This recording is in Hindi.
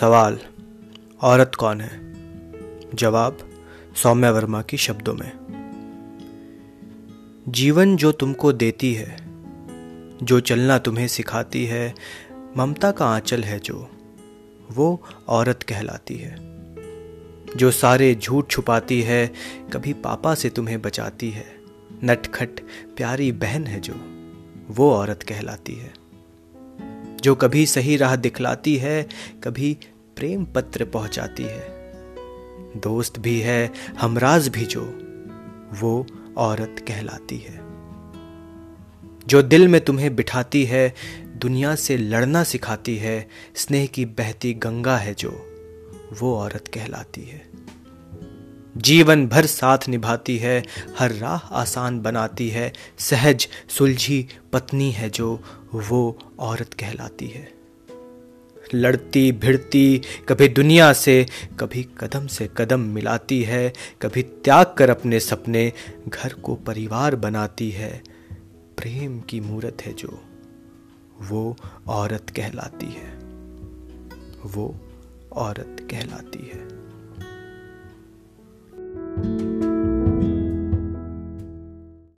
सवाल, औरत कौन है? जवाब, सौम्या वर्मा की शब्दों में। जीवन जो तुमको देती है, जो चलना तुम्हें सिखाती है, ममता का आंचल है जो, वो औरत कहलाती है। जो सारे झूठ छुपाती है, कभी पापा से तुम्हें बचाती है। नटखट, प्यारी बहन है जो, वो औरत कहलाती है। जो कभी सही राह दिखलाती है, कभी प्रेम पत्र पहुंचाती है। दोस्त भी है, हमराज भी जो, वो औरत कहलाती है। जो दिल में तुम्हें बिठाती है, दुनिया से लड़ना सिखाती है, स्नेह की बहती गंगा है जो, वो औरत कहलाती है। जीवन भर साथ निभाती है, हर राह आसान बनाती है, सहज सुलझी पत्नी है जो वो औरत कहलाती है। लड़ती भिड़ती कभी दुनिया से, कभी कदम से कदम मिलाती है, कभी त्याग कर अपने सपने घर को परिवार बनाती है, प्रेम की मूर्त है जो वो औरत कहलाती है, वो औरत कहलाती है।